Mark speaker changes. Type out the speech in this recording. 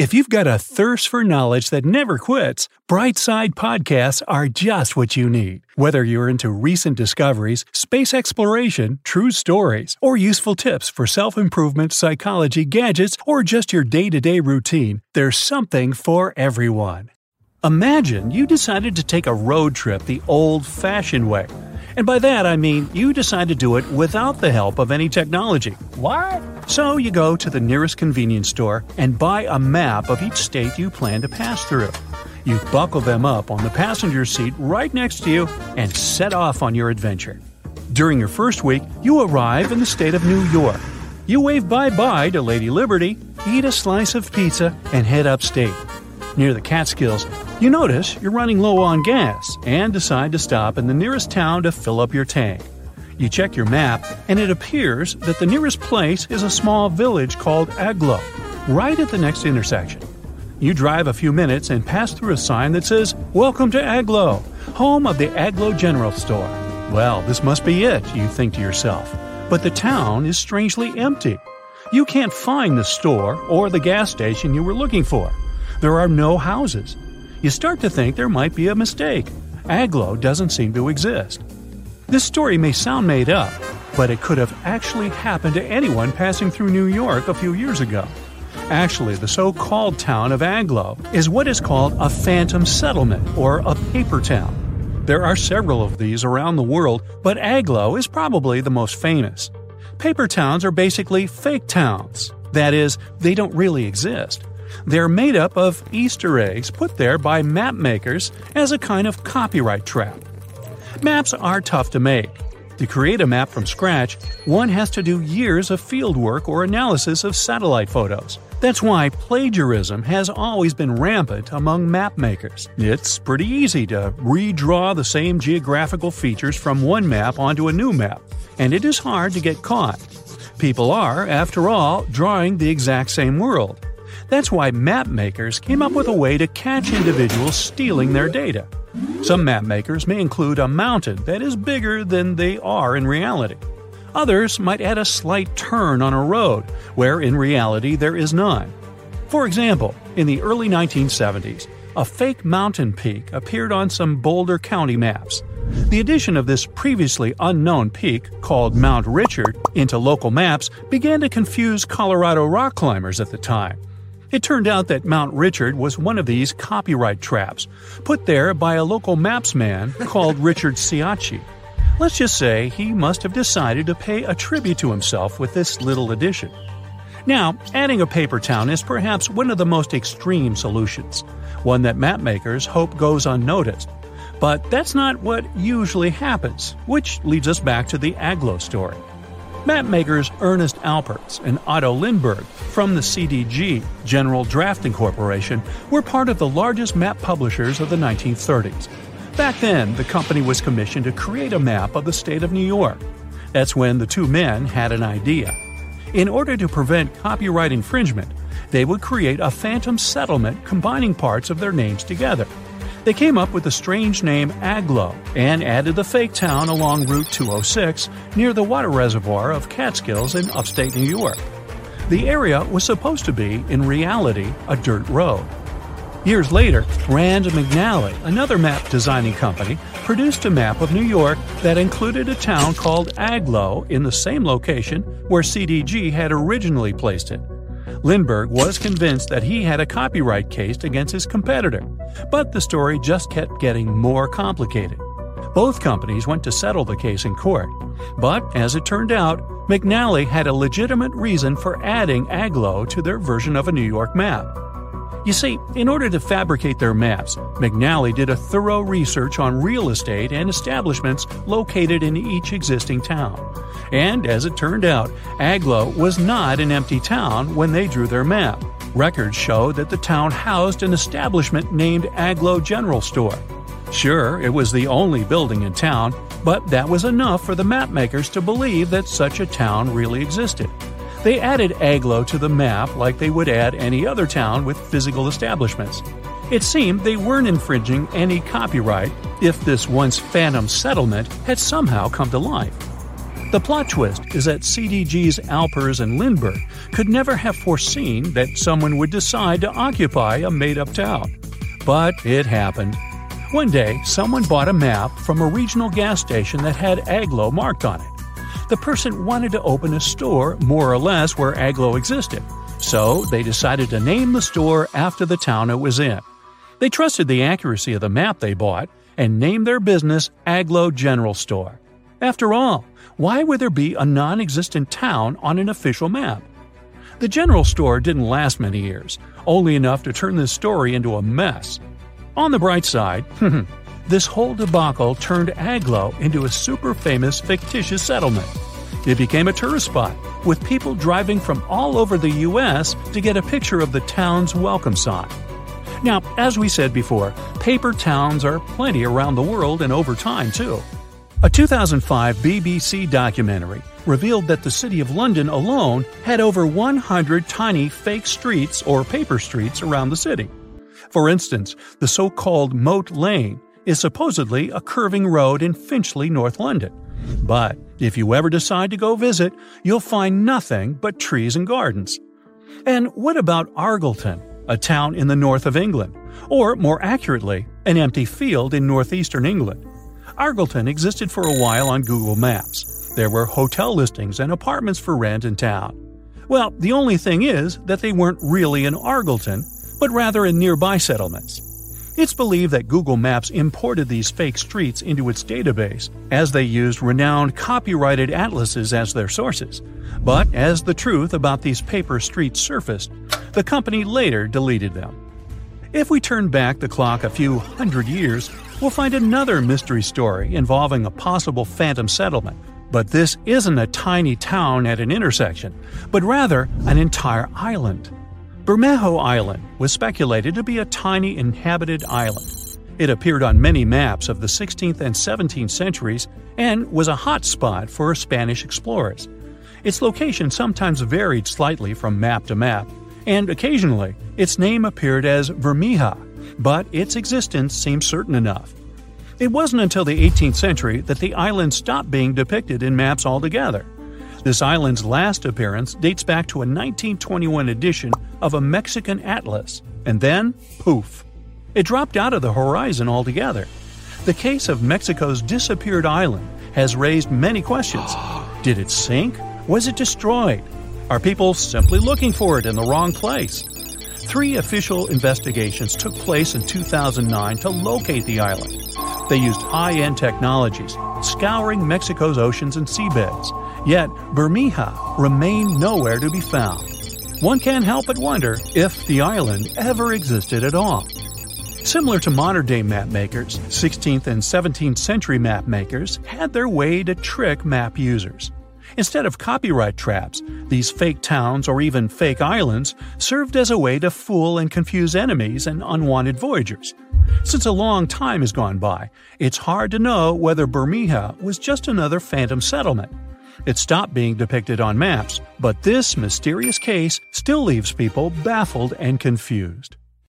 Speaker 1: If you've got a thirst for knowledge that never quits, Brightside Podcasts are just what you need. Whether you're into recent discoveries, space exploration, true stories, or useful tips for self improvement, psychology, gadgets, or just your day to day routine, there's something for everyone. Imagine you decided to take a road trip the old fashioned way. And by that I mean you decide to do it without the help of any technology.
Speaker 2: What?
Speaker 1: So you go to the nearest convenience store and buy a map of each state you plan to pass through. You buckle them up on the passenger seat right next to you and set off on your adventure. During your first week, you arrive in the state of New York. You wave bye bye to Lady Liberty, eat a slice of pizza, and head upstate. Near the Catskills, you notice you're running low on gas and decide to stop in the nearest town to fill up your tank. You check your map, and it appears that the nearest place is a small village called Agloe, right at the next intersection. You drive a few minutes and pass through a sign that says, Welcome to Agloe, home of the Agloe General Store. Well, this must be it, you think to yourself. But the town is strangely empty. You can't find the store or the gas station you were looking for. There are no houses. You start to think there might be a mistake. Agloe doesn't seem to exist. This story may sound made up, but it could have actually happened to anyone passing through New York a few years ago. Actually, the so called town of Agloe is what is called a phantom settlement or a paper town. There are several of these around the world, but Agloe is probably the most famous. Paper towns are basically fake towns. That is, they don't really exist. They're made up of Easter eggs put there by map makers as a kind of copyright trap. Maps are tough to make. To create a map from scratch, one has to do years of fieldwork or analysis of satellite photos. That's why plagiarism has always been rampant among map makers. It's pretty easy to redraw the same geographical features from one map onto a new map, and it is hard to get caught. People are, after all, drawing the exact same world. That's why map makers came up with a way to catch individuals stealing their data. Some map makers may include a mountain that is bigger than they are in reality. Others might add a slight turn on a road, where in reality there is none. For example, in the early 1970s, a fake mountain peak appeared on some Boulder County maps. The addition of this previously unknown peak, called Mount Richard, into local maps began to confuse Colorado rock climbers at the time. It turned out that Mount Richard was one of these copyright traps, put there by a local maps man called Richard Ciacci. Let's just say he must have decided to pay a tribute to himself with this little addition. Now, adding a paper town is perhaps one of the most extreme solutions, one that mapmakers hope goes unnoticed. But that's not what usually happens, which leads us back to the Agloe story. Mapmakers Ernest Alpers and Otto Lindberg from the CDG, General Drafting Corporation, were part of the largest map publishers of the 1930s. Back then, the company was commissioned to create a map of the state of New York. That's when the two men had an idea. In order to prevent copyright infringement, they would create a phantom settlement combining parts of their names together. They came up with the strange name Agloe and added the fake town along Route 206 near the water reservoir of Catskills in upstate New York. The area was supposed to be, in reality, a dirt road. Years later, Rand McNally, another map designing company, produced a map of New York that included a town called Agloe in the same location where CDG had originally placed it. Lindberg was convinced that he had a copyright case against his competitor, but the story just kept getting more complicated. Both companies went to settle the case in court, but as it turned out, McNally had a legitimate reason for adding Agloe to their version of a New York map. You see, in order to fabricate their maps, McNally did a thorough research on real estate and establishments located in each existing town. And as it turned out, Agloe was not an empty town when they drew their map. Records show that the town housed an establishment named Agloe General Store. Sure, it was the only building in town, but that was enough for the mapmakers to believe that such a town really existed. They added Agloe to the map like they would add any other town with physical establishments. It seemed they weren't infringing any copyright if this once phantom settlement had somehow come to life. The plot twist is that CDG's Alpers and Lindberg could never have foreseen that someone would decide to occupy a made up town. But it happened. One day, someone bought a map from a regional gas station that had Agloe marked on it. The person wanted to open a store more or less where Agloe existed, so they decided to name the store after the town it was in. They trusted the accuracy of the map they bought and named their business Agloe General Store. After all, why would there be a non existent town on an official map? The general store didn't last many years, only enough to turn this story into a mess. On the bright side, this whole debacle turned Agloe into a super famous fictitious settlement. It became a tourist spot, with people driving from all over the U.S. to get a picture of the town's welcome sign. Now, as we said before, paper towns are plenty around the world and over time, too. A 2005 BBC documentary revealed that the City of London alone had over 100 tiny fake streets or paper streets around the city. For instance, the so called Moat Lane is supposedly a curving road in Finchley, North London. But if you ever decide to go visit, you'll find nothing but trees and gardens. And what about Argleton, a town in the north of England? Or, more accurately, an empty field in northeastern England? Argleton existed for a while on Google Maps. There were hotel listings and apartments for rent in town. Well, the only thing is that they weren't really in Argleton, but rather in nearby settlements. It's believed that Google Maps imported these fake streets into its database, as they used renowned copyrighted atlases as their sources. But as the truth about these paper streets surfaced, the company later deleted them. If we turn back the clock a few hundred years, we'll find another mystery story involving a possible phantom settlement. But this isn't a tiny town at an intersection, but rather an entire island. Bermejo Island was speculated to be a tiny inhabited island. It appeared on many maps of the 16th and 17th centuries and was a hot spot for Spanish explorers. Its location sometimes varied slightly from map to map, and occasionally its name appeared as Bermeja, but its existence seems certain enough. It wasn't until the 18th century that the island stopped being depicted in maps altogether. This island's last appearance dates back to a 1921 edition of a Mexican atlas, and then, poof, it dropped out of the horizon altogether. The case of Mexico's disappeared island has raised many questions. Did it sink? Was it destroyed? Are people simply looking for it in the wrong place? Three official investigations took place in 2009 to locate the island. They used high end technologies, scouring Mexico's oceans and seabeds. Yet, Bermeja remained nowhere to be found. One can't help but wonder if the island ever existed at all. Similar to modern day map makers, 16th and 17th century map makers had their way to trick map users. Instead of copyright traps, these fake towns or even fake islands served as a way to fool and confuse enemies and unwanted voyagers. Since a long time has gone by, it's hard to know whether Bermeja was just another phantom settlement. It stopped being depicted on maps, but this mysterious case still leaves people baffled and confused.